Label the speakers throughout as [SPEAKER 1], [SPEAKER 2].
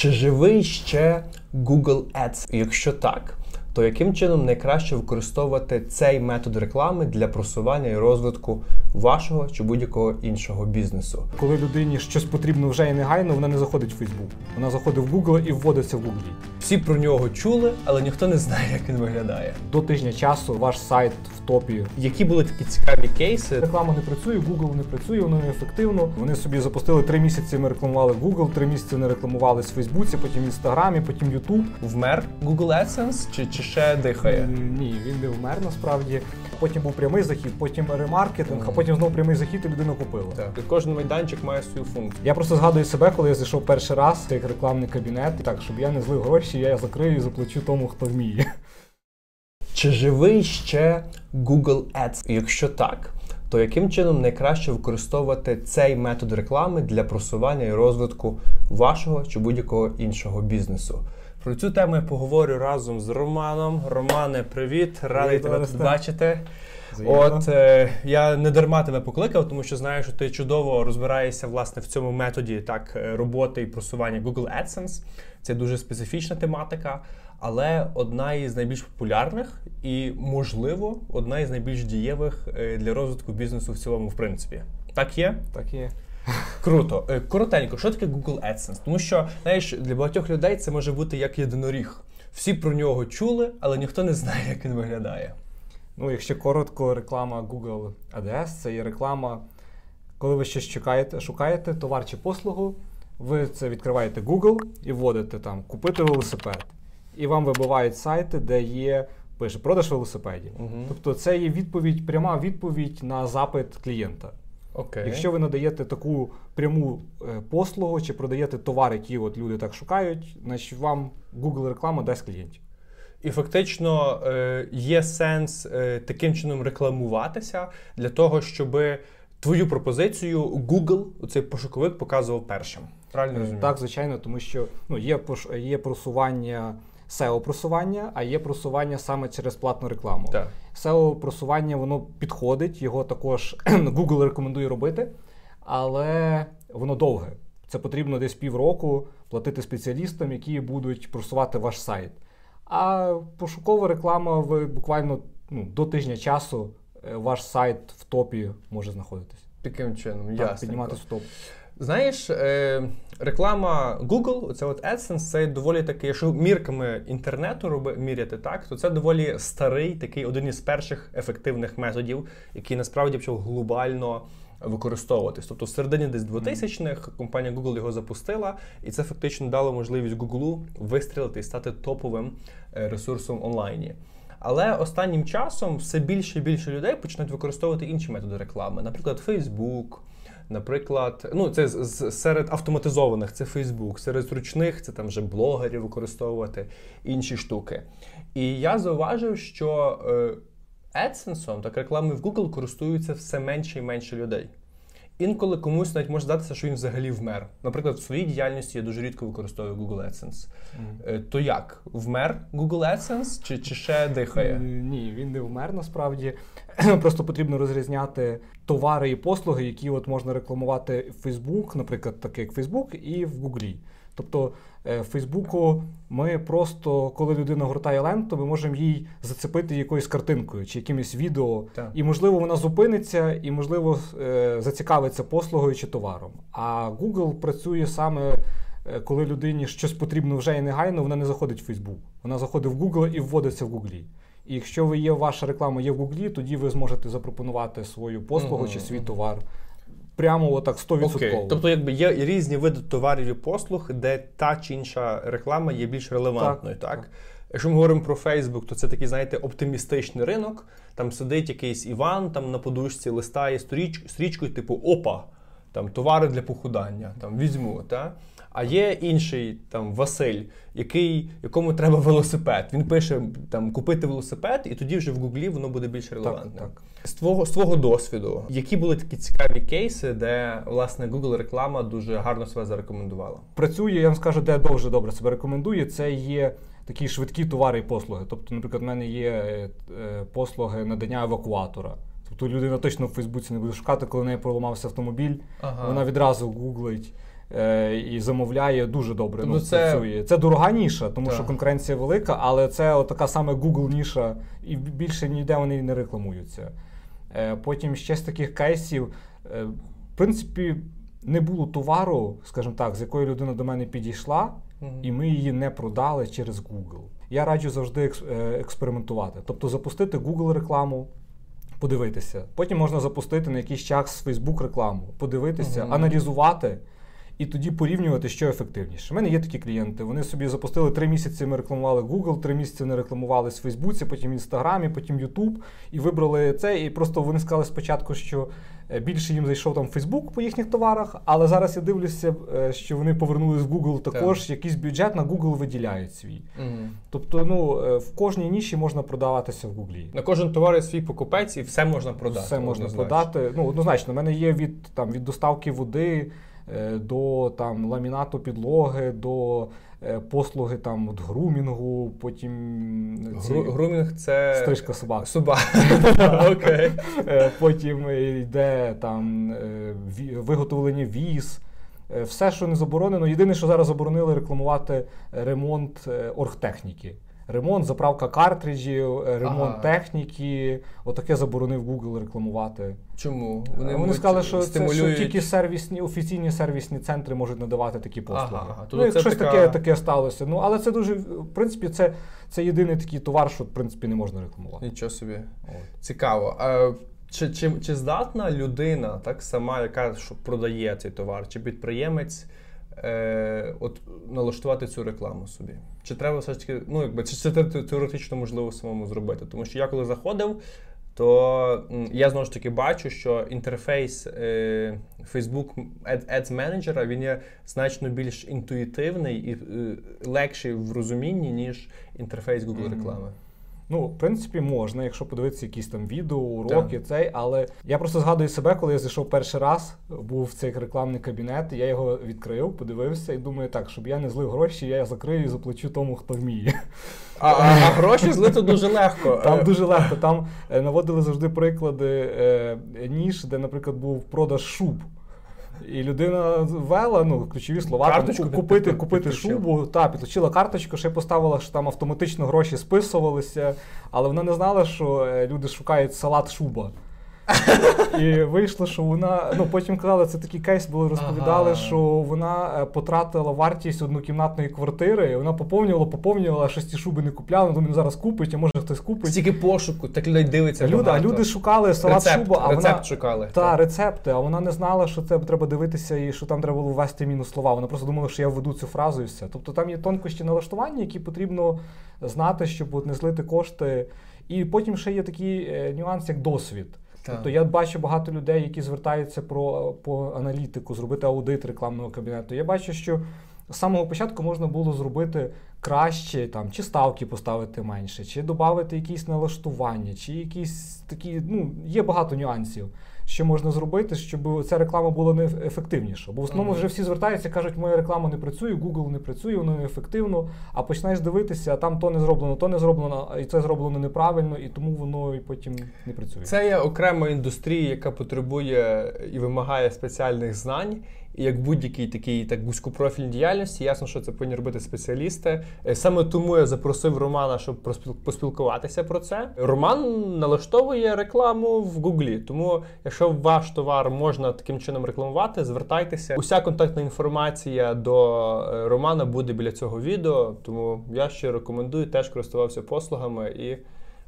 [SPEAKER 1] Чи живий ще Google Ads? Якщо так, то яким чином найкраще використовувати цей метод реклами для просування і розвитку вашого чи будь-якого іншого бізнесу?
[SPEAKER 2] Коли людині щось потрібно вже і негайно, вона не заходить в Facebook. Вона заходить в Google і вводиться в Google.
[SPEAKER 1] Всі про нього чули, але ніхто не знає, як він виглядає.
[SPEAKER 2] До тижня часу ваш сайт в топі.
[SPEAKER 1] Які були такі цікаві кейси?
[SPEAKER 2] Реклама не працює, Google не працює, воно не ефективно. Вони собі запустили три місяці. Ми рекламували в Google, три місяці не рекламувались в Фейсбуці, потім в Інстаграмі, потім YouTube.
[SPEAKER 1] Вмер Google AdSense чи, чи ще дихає?
[SPEAKER 2] Ні, він не вмер насправді. Потім був прямий захід, потім ремаркетинг, а потім знову прямий захід і людина купила.
[SPEAKER 1] Так. Кожен майданчик має свою функцію.
[SPEAKER 2] Я просто згадую себе, коли я зайшов перший раз в як рекламний кабінет. Так, щоб я не злив гроші, я закрию і заплачу тому, хто вміє.
[SPEAKER 1] Чи живий ще Google Ads? Якщо так, то яким чином найкраще використовувати цей метод реклами для просування і розвитку вашого чи будь-якого іншого бізнесу? Про цю тему я поговорю разом з Романом. Романе, привіт, радий тебе тут бачити.
[SPEAKER 2] Взаємно.
[SPEAKER 1] От е, я не дарма тебе покликав, тому що знаю, що ти чудово розбираєшся власне в цьому методі так е, роботи і просування Google AdSense. Це дуже специфічна тематика, але одна із найбільш популярних і, можливо, одна із найбільш дієвих е, для розвитку бізнесу в цілому, в принципі. Так є?
[SPEAKER 2] Так є.
[SPEAKER 1] Круто. Е, Коротенько, що таке Google AdSense? Тому що, знаєш, для багатьох людей це може бути як єдиноріг. Всі про нього чули, але ніхто не знає, як він виглядає.
[SPEAKER 2] Ну, якщо коротко, реклама Google ADS це є реклама, коли ви щось шукаєте, шукаєте товар чи послугу, ви це відкриваєте Google і вводите там купити велосипед. І вам вибивають сайти, де є пише продаж велосипедів.
[SPEAKER 1] Мгм.
[SPEAKER 2] Тобто це є відповідь, пряма відповідь на запит клієнта.
[SPEAKER 1] Окей.
[SPEAKER 2] Якщо ви надаєте таку пряму е, послугу чи продаєте товар, які от люди так шукають, значить вам Google реклама дасть клієнтів.
[SPEAKER 1] І фактично е, є сенс е, таким чином рекламуватися для того, щоб твою пропозицію Google, цей пошуковик, показував першим. Правильно розумію?
[SPEAKER 2] Так, звичайно, тому що ну, є, пош- є просування SEO-просування, а є просування саме через платну рекламу.
[SPEAKER 1] Так.
[SPEAKER 2] SEO-просування воно підходить, його також Google рекомендує робити, але воно довге. Це потрібно десь півроку платити спеціалістам, які будуть просувати ваш сайт. А пошукова реклама, ви буквально ну, до тижня часу е, ваш сайт в топі може знаходитись.
[SPEAKER 1] Таким чином,
[SPEAKER 2] Так,
[SPEAKER 1] ясно.
[SPEAKER 2] підніматись в топ.
[SPEAKER 1] Знаєш, е, реклама Google, це от AdSense, це доволі такий, якщо мірками інтернету роби, міряти так, то це доволі старий, такий один із перших ефективних методів, який насправді почав глобально використовуватись. Тобто в середині десь 2000-х компанія Google його запустила, і це фактично дало можливість Google вистрілити і стати топовим е, ресурсом онлайні. Але останнім часом все більше і більше людей починають використовувати інші методи реклами, наприклад, Facebook, Наприклад, ну це з- серед автоматизованих це Facebook, серед зручних це там вже блогерів використовувати інші штуки. І я зауважив, що е, AdSense, так реклами в Google користуються все менше і менше людей. Інколи комусь навіть може здатися, що він взагалі вмер. Наприклад, в своїй діяльності я дуже рідко використовую Google AdSense. Е, То як? Вмер Google AdSense чи, чи ще дихає?
[SPEAKER 2] Ні, він не вмер насправді. Просто потрібно розрізняти товари і послуги, які от можна рекламувати в Facebook, наприклад, таке як Facebook, і в Гуглі. Тобто е, в Фейсбуку ми просто, коли людина гортає ленту, ми можемо їй зацепити якоюсь картинкою чи якимось відео.
[SPEAKER 1] Так.
[SPEAKER 2] І можливо вона зупиниться, і можливо е, зацікавиться послугою чи товаром. А Google працює саме. е, Коли людині щось потрібно вже і негайно, вона не заходить в Facebook. Вона заходить в Google і вводиться в Гуглі. І якщо ви є, ваша реклама є в Гуглі, тоді ви зможете запропонувати свою послугу
[SPEAKER 1] Мгм,
[SPEAKER 2] чи свій товар прямо отак 100%.
[SPEAKER 1] Окей. Тобто, якби є різні види товарів і послуг, де та чи інша реклама є більш релевантною, так?
[SPEAKER 2] Так, так.
[SPEAKER 1] Якщо ми говоримо про Facebook, то це такий, знаєте, оптимістичний ринок. Там сидить якийсь Іван там на подушці, листає сторіч, стрічкою, типу Опа, там товари для похудання, там візьму. Та? А є інший там Василь, який, якому треба велосипед. Він пише там купити велосипед, і тоді вже в Гуглі воно буде більш релевантним.
[SPEAKER 2] так.
[SPEAKER 1] З твого з твого досвіду, які були такі цікаві кейси, де власне Google реклама дуже гарно себе зарекомендувала?
[SPEAKER 2] Працює, я вам скажу, де дуже добре себе рекомендує. Це є такі швидкі товари і послуги. Тобто, наприклад, в мене є е, е, послуги надання евакуатора. Тобто людина точно в Фейсбуці не буде шукати, коли в неї поламався автомобіль.
[SPEAKER 1] Ага.
[SPEAKER 2] Вона відразу гуглить е, і замовляє дуже добре.
[SPEAKER 1] Тобто
[SPEAKER 2] ну,
[SPEAKER 1] це-
[SPEAKER 2] працює. Це дорога ніша, тому
[SPEAKER 1] Так.
[SPEAKER 2] що конкуренція велика, але це така саме Google ніша, і більше ніде вони не рекламуються. Е, Потім ще з таких кейсів, е, в принципі, не було товару, скажімо так, з якою людина до мене підійшла,
[SPEAKER 1] Мгм.
[SPEAKER 2] і ми її не продали через Google. Я раджу завжди експериментувати. Тобто запустити Google рекламу, подивитися. Потім можна запустити на якийсь час Facebook рекламу, подивитися,
[SPEAKER 1] Мгм.
[SPEAKER 2] аналізувати. І тоді порівнювати, що ефективніше. У мене є такі клієнти. Вони собі запустили три місяці. Ми рекламували Google, три місяці не рекламувались в Фейсбуці, потім в Інстаграмі, потім YouTube. І вибрали це. І просто вони сказали спочатку, що е, більше їм зайшов там Фейсбук по їхніх товарах. Але зараз я дивлюся, е, що вони повернулись в Google також. Якийсь бюджет на Google виділяють свій.
[SPEAKER 1] Мгм.
[SPEAKER 2] Тобто, ну е, в кожній ніші можна продаватися в Гуглі.
[SPEAKER 1] На кожен товар є свій покупець, і все можна продати.
[SPEAKER 2] Все можна
[SPEAKER 1] однозначно.
[SPEAKER 2] продати. Ну, однозначно, в мене є від, там, від доставки води до там, ламінату підлоги, до е, послуги там, от, грумінгу, потім ці,
[SPEAKER 1] грумінг це
[SPEAKER 2] стрижка собак.
[SPEAKER 1] Суба. Окей.
[SPEAKER 2] Е, Потім йде там е, виготовлення віз. Е, Все, що не заборонено. Єдине, що зараз заборонили рекламувати ремонт е, оргтехніки. Ремонт, заправка картриджів, е, ремонт
[SPEAKER 1] Ага.
[SPEAKER 2] техніки. Отаке заборонив Google рекламувати.
[SPEAKER 1] Чому?
[SPEAKER 2] Вони,
[SPEAKER 1] мабуть,
[SPEAKER 2] сказали, що, це, що тільки сервісні, офіційні сервісні центри можуть надавати такі послуги.
[SPEAKER 1] Ага, ага.
[SPEAKER 2] Ну,
[SPEAKER 1] Тобто
[SPEAKER 2] як щось
[SPEAKER 1] така-
[SPEAKER 2] таке, таке сталося. Ну, але це дуже, в принципі, це, це єдиний такий товар, що в принципі не можна рекламувати.
[SPEAKER 1] Нічого собі.
[SPEAKER 2] От.
[SPEAKER 1] Цікаво. А, чи, чи, чи здатна людина, так сама, яка що продає цей товар, чи підприємець е, от, налаштувати цю рекламу собі? Чи треба все ж таки, ну, якби, чи це теоретично можливо самому зробити? Тому що я коли заходив, то я знову ж таки бачу, що інтерфейс е, Facebook Ad- Ads Manager, він є значно більш інтуїтивний і е, легший в розумінні, ніж інтерфейс Google реклами.
[SPEAKER 2] Ну, в принципі, можна, якщо подивитися якісь там відео, уроки, цей, але я просто згадую себе, коли я зайшов перший раз, був цей рекламний кабінет, я його відкрив, подивився і думаю, так, щоб я не злив гроші, я закрию і заплачу тому, хто вміє.
[SPEAKER 1] А, а, а гроші злити дуже легко.
[SPEAKER 2] Там дуже легко. Там е, наводили завжди приклади е, ніж, де, наприклад, був продаж шуб. І людина ввела ну, ключові слова,
[SPEAKER 1] Карточку там,
[SPEAKER 2] купити, купити шубу, та, підключила карточку, ще поставила, що там автоматично гроші списувалися, але вона не знала, що е, люди шукають салат шуба. І вийшло, що вона. Ну потім казали, це такий кейс, були розповідали,
[SPEAKER 1] Ага.
[SPEAKER 2] що вона е, потратила вартість однокімнатної квартири, і вона поповнювала, поповнювала, а щось ті шуби не купляла. Думаю, зараз купить, а може хтось купить.
[SPEAKER 1] Стільки пошуку, так людей дивиться.
[SPEAKER 2] Люди, а
[SPEAKER 1] багато.
[SPEAKER 2] люди шукали салат
[SPEAKER 1] рецепт,
[SPEAKER 2] шуба, а
[SPEAKER 1] рецепт
[SPEAKER 2] вона
[SPEAKER 1] шукали.
[SPEAKER 2] та рецепти, а вона не знала, що це треба дивитися і що там треба було ввести мінус слова. Вона просто думала, що я введу цю фразу і все. Тобто там є тонкощі налаштування, які потрібно знати, щоб от не злити кошти. І потім ще є такий е, нюанс, як досвід. Тобто я бачу багато людей, які звертаються про по аналітику, зробити аудит рекламного кабінету. Я бачу, що з самого початку можна було зробити краще, там, чи ставки поставити менше, чи додати якісь налаштування, чи якісь такі. Ну, є багато нюансів, що можна зробити, щоб ця реклама була не ефективніша. Бо в основному вже всі звертаються, кажуть, моя реклама не працює, Google не працює, воно не ефективно. А починаєш дивитися, а там то не зроблено, то не зроблено, і це зроблено неправильно, і тому воно і потім не працює.
[SPEAKER 1] Це є окрема індустрія, яка потребує і вимагає спеціальних знань. І як будь-якій такій так вузькопрофільній діяльності, ясно, що це повинні робити спеціалісти. Е, Саме тому я запросив Романа, щоб поспілкуватися про це. Роман налаштовує рекламу в Гуглі. Тому, якщо ваш товар можна таким чином рекламувати, звертайтеся. Уся контактна інформація до е, Романа буде біля цього відео. Тому я ще рекомендую, теж користувався послугами і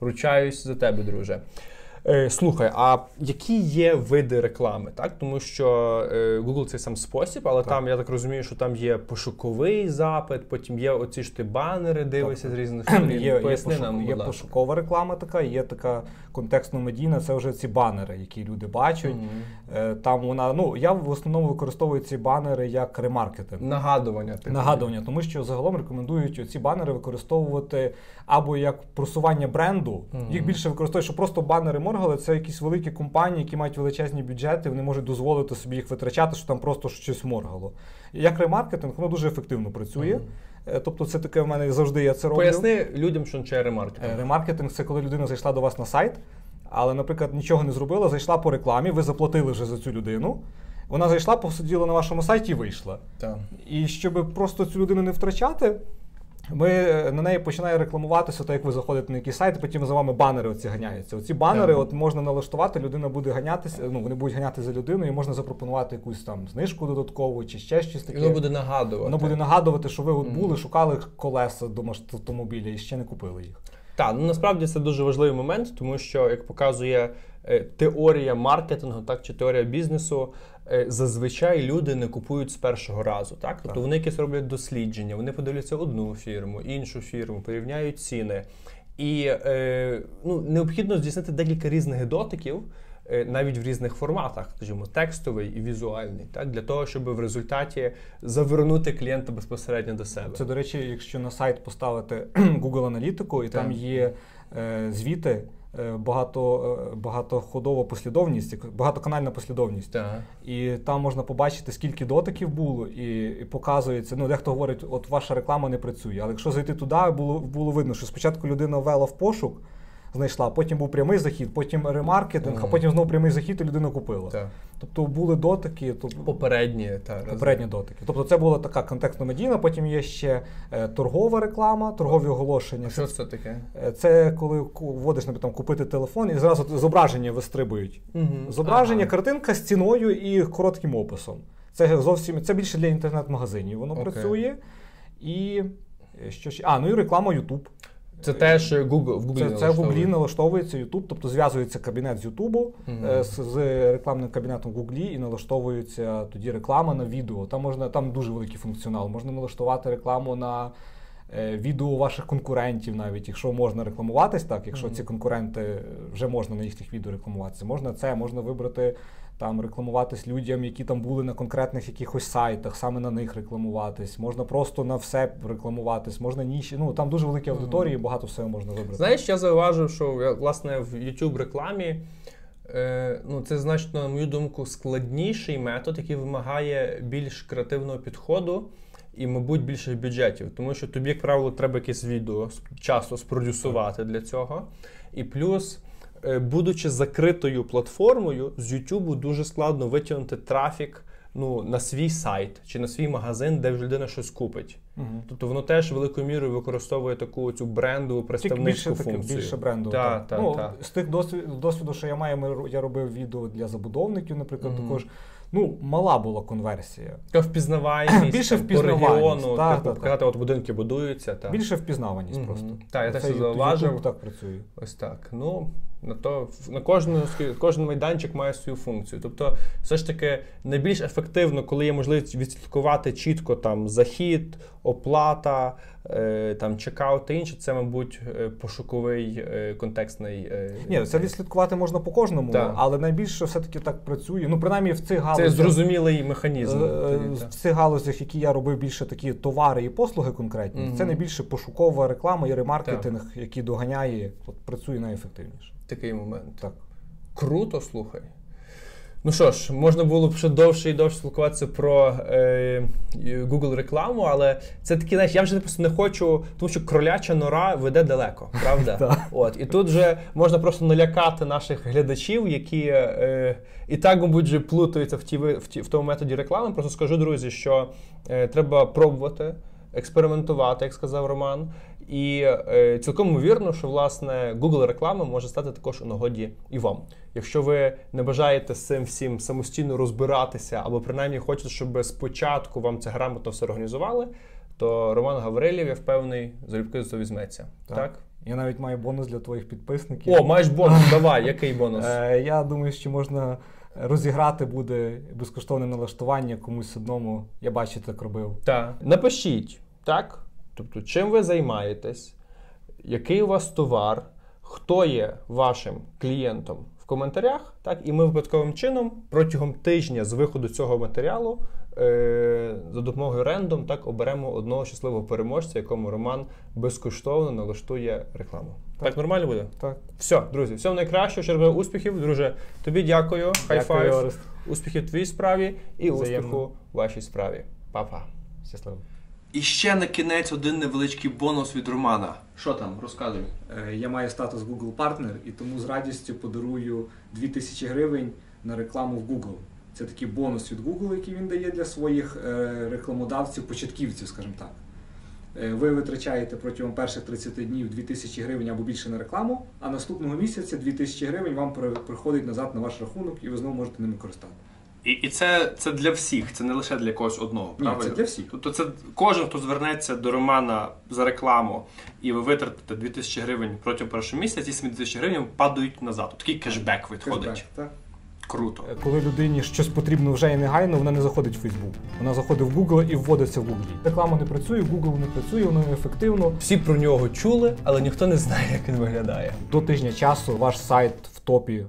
[SPEAKER 1] ручаюсь за тебе, друже. Е, слухай, а які є види реклами? Так? Тому що е, Google це сам спосіб, але
[SPEAKER 2] Так.
[SPEAKER 1] там, я так розумію, що там є пошуковий запит, потім є оці ж ти банери, дивишся з різних сторін.
[SPEAKER 2] Є, є,
[SPEAKER 1] Поясни
[SPEAKER 2] пошук-
[SPEAKER 1] нам,
[SPEAKER 2] є пошукова реклама така, є така контекстно-медійна, це вже ці банери, які люди бачать. Е, Там вона, ну я в основному використовую ці банери як ремаркетинг.
[SPEAKER 1] Нагадування. типу.
[SPEAKER 2] Нагадування, тому що загалом рекомендують ці банери використовувати або як просування бренду.
[SPEAKER 1] Мгм.
[SPEAKER 2] Їх більше використовують, що просто банери моргали. Це якісь великі компанії, які мають величезні бюджети, вони можуть дозволити собі їх витрачати, що там просто щось моргало. Як ремаркетинг, воно дуже ефективно працює. Е, Тобто, це таке в мене завжди я це роблю.
[SPEAKER 1] Поясни людям, що це ремаркетинг.
[SPEAKER 2] Е, Ремаркетинг це коли людина зайшла до вас на сайт, але, наприклад, нічого не зробила, зайшла по рекламі, ви заплатили вже за цю людину. Вона зайшла, посиділа на вашому сайті і вийшла.
[SPEAKER 1] Так.
[SPEAKER 2] І щоб просто цю людину не втрачати, ми е, на неї починає рекламуватися, так як ви заходите на якийсь сайт, потім за вами банери оці ганяються. Оці банери
[SPEAKER 1] Так.
[SPEAKER 2] от можна налаштувати, людина буде ганятися, ну вони будуть ганяти за людиною, і можна запропонувати якусь там знижку додаткову чи ще щось
[SPEAKER 1] І
[SPEAKER 2] таке.
[SPEAKER 1] воно буде нагадувати.
[SPEAKER 2] Воно буде нагадувати, що ви от були, шукали колеса до автомобіля і ще не купили їх.
[SPEAKER 1] Так, ну насправді це дуже важливий момент, тому що, як показує е, теорія маркетингу, так чи теорія бізнесу, зазвичай люди не купують з першого разу. Так, тобто
[SPEAKER 2] Так.
[SPEAKER 1] вони якісь роблять дослідження, вони подивляться одну фірму, іншу фірму, порівняють ціни. І е, ну, необхідно здійснити декілька різних дотиків. е, Навіть в різних форматах, скажімо, текстовий і візуальний, так для того, щоб в результаті завернути клієнта безпосередньо до себе.
[SPEAKER 2] Це, до речі, якщо на сайт поставити Google аналітику, і там є е, звіти, е, багато, е, багатоходова послідовність, багатоканальна послідовність.
[SPEAKER 1] Так.
[SPEAKER 2] І там можна побачити, скільки дотиків було, і, і показується. Ну, дехто говорить, от ваша реклама не працює. Але якщо зайти туди, було, було видно, що спочатку людина ввела в пошук, знайшла, потім був прямий захід, потім ремаркетинг, а потім знову прямий захід, і людина купила.
[SPEAKER 1] Так.
[SPEAKER 2] Тобто були дотики, то
[SPEAKER 1] Попередні та
[SPEAKER 2] попередні дотики. Тобто це була така контекстно-медійна, потім є ще е, торгова реклама, торгові оголошення.
[SPEAKER 1] А що це таке?
[SPEAKER 2] Е, Це коли вводиш, наприклад, купити телефон, і зразу зображення вистрибують. Зображення,
[SPEAKER 1] Ага.
[SPEAKER 2] картинка з ціною і коротким описом. Це зовсім це більше для інтернет-магазинів. Воно
[SPEAKER 1] Окей.
[SPEAKER 2] працює. І е, що ще? А, ну і реклама YouTube.
[SPEAKER 1] Це теж Google, в Google
[SPEAKER 2] Це, це в Гуглі налаштовується YouTube, тобто зв'язується кабінет з YouTube
[SPEAKER 1] Мгм.
[SPEAKER 2] е, з, з рекламним кабінетом Гуглі і налаштовується тоді реклама на відео. Там можна там дуже великий функціонал. Можна налаштувати рекламу на е, відео ваших конкурентів, навіть якщо можна рекламуватись, так якщо
[SPEAKER 1] Мгм.
[SPEAKER 2] ці конкуренти е, вже можна на їхніх відео рекламуватися. Можна це, можна вибрати там рекламуватись людям, які там були на конкретних якихось сайтах, саме на них рекламуватись. Можна просто на все рекламуватись, можна ніші. Ну там дуже великі аудиторії, багато всього можна вибрати.
[SPEAKER 1] Знаєш, я зауважив, що власне в YouTube рекламі е, ну, це значно, на мою думку, складніший метод, який вимагає більш креативного підходу і, мабуть, більших бюджетів. Тому що тобі, як правило, треба якесь відео часто спродюсувати для цього. І плюс. Е, Будучи закритою платформою, з YouTube дуже складно витягнути трафік ну, на свій сайт чи на свій магазин, де вже людина щось купить.
[SPEAKER 2] Мгм.
[SPEAKER 1] Тобто воно теж великою мірою використовує таку цю брендову представницьку
[SPEAKER 2] більше
[SPEAKER 1] функцію.
[SPEAKER 2] більше бренду.
[SPEAKER 1] Так, так,
[SPEAKER 2] ну,
[SPEAKER 1] так.
[SPEAKER 2] З тих досвід, досвіду, що я маю, я робив відео для забудовників, наприклад,
[SPEAKER 1] Мгм.
[SPEAKER 2] також. Ну, мала була конверсія.
[SPEAKER 1] Впізнаваність
[SPEAKER 2] Більше
[SPEAKER 1] там,
[SPEAKER 2] впізнаваність,
[SPEAKER 1] по регіону,
[SPEAKER 2] так,
[SPEAKER 1] типу,
[SPEAKER 2] так,
[SPEAKER 1] показати, от будинки будуються. Так.
[SPEAKER 2] Більше впізнаваність
[SPEAKER 1] Мгм.
[SPEAKER 2] просто.
[SPEAKER 1] Так, я теж зауважив.
[SPEAKER 2] Так працює.
[SPEAKER 1] Ось так. Ну, на то на кожну кожен майданчик має свою функцію. Тобто, все ж таки найбільш ефективно, коли є можливість відслідкувати чітко там захід, оплата, е, там чекаут та інше, це, мабуть, е, пошуковий е, контекстний.
[SPEAKER 2] Ні, це відслідкувати можна по кожному,
[SPEAKER 1] Так.
[SPEAKER 2] але найбільше все-таки так працює. Ну, принаймні в цих
[SPEAKER 1] Це зрозумілий механізм.
[SPEAKER 2] В цих галузях, які я робив більше такі товари і послуги конкретні,
[SPEAKER 1] Мгм.
[SPEAKER 2] це найбільше пошукова реклама і ремаркетинг, який доганяє, от працює найефективніше.
[SPEAKER 1] Такий момент.
[SPEAKER 2] Так.
[SPEAKER 1] Круто, слухай. Ну що ж, можна було б ще довше і довше спілкуватися про е, Google рекламу, але це такі, знаєш, я вже просто не хочу, тому що кроляча нора веде далеко, правда? От, і тут вже можна просто налякати наших глядачів, які е, і так, мабуть, вже плутаються в, ті, в, ті, в тому методі реклами. Просто скажу, друзі, що е, треба пробувати, експериментувати, як сказав Роман. І е, цілком ймовірно, що власне Google реклама може стати також у нагоді і вам. Якщо ви не бажаєте з цим всім самостійно розбиратися, або принаймні хочете, щоб спочатку вам це грамотно все організували, то Роман Гаврилів, я впевнений, залюбки за це візьметься. Так?
[SPEAKER 2] Так. Я навіть маю бонус для твоїх підписників.
[SPEAKER 1] О, маєш бонус, давай, який бонус?
[SPEAKER 2] Е, я думаю, що можна розіграти буде безкоштовне налаштування комусь одному. Я бачу, так робив.
[SPEAKER 1] Так. Напишіть, так? Тобто, чим ви займаєтесь, який у вас товар, хто є вашим клієнтом в коментарях, так? І ми випадковим чином протягом тижня з виходу цього матеріалу е- за допомогою рендом так оберемо одного щасливого переможця, якому Роман безкоштовно налаштує рекламу. Так,
[SPEAKER 2] Так.
[SPEAKER 1] нормально буде?
[SPEAKER 2] Так.
[SPEAKER 1] Все, друзі, всього найкращого, раз успіхів, друже. Тобі дякую. Хай-файв. Успіхів твоїй справі і
[SPEAKER 2] Взаємно.
[SPEAKER 1] успіху вашій справі. Па-па.
[SPEAKER 2] Щасливо.
[SPEAKER 1] І ще на кінець один невеличкий бонус від Романа. Що там? Розказуй.
[SPEAKER 2] Е, Я маю статус Google Partner і тому з радістю подарую 2000 гривень на рекламу в Google.
[SPEAKER 3] Це такий бонус від Google, який він дає для своїх е, рекламодавців, початківців, скажімо так. Е, Ви витрачаєте протягом перших 30 днів 2000 гривень або більше на рекламу, а наступного місяця 2000 гривень вам приходить назад на ваш рахунок, і ви знову можете ними користати.
[SPEAKER 1] І, і це, це для всіх, це не лише для когось одного.
[SPEAKER 3] Ні,
[SPEAKER 1] правильно?
[SPEAKER 3] це для всіх.
[SPEAKER 1] Тобто це кожен, хто звернеться до Романа за рекламу, і ви витратите 2000 гривень протягом першого місяця, ці 7000 гривень падають назад. Такий кешбек виходить.
[SPEAKER 3] Кешбек, так?
[SPEAKER 1] Круто.
[SPEAKER 2] Е, Коли людині щось потрібно вже і негайно, вона не заходить в Facebook. Вона заходить в Google і вводиться в Google. Реклама не працює, Google не працює, воно неефективно.
[SPEAKER 1] Всі про нього чули, але ніхто не знає, як він виглядає.
[SPEAKER 2] До тижня часу ваш сайт в топі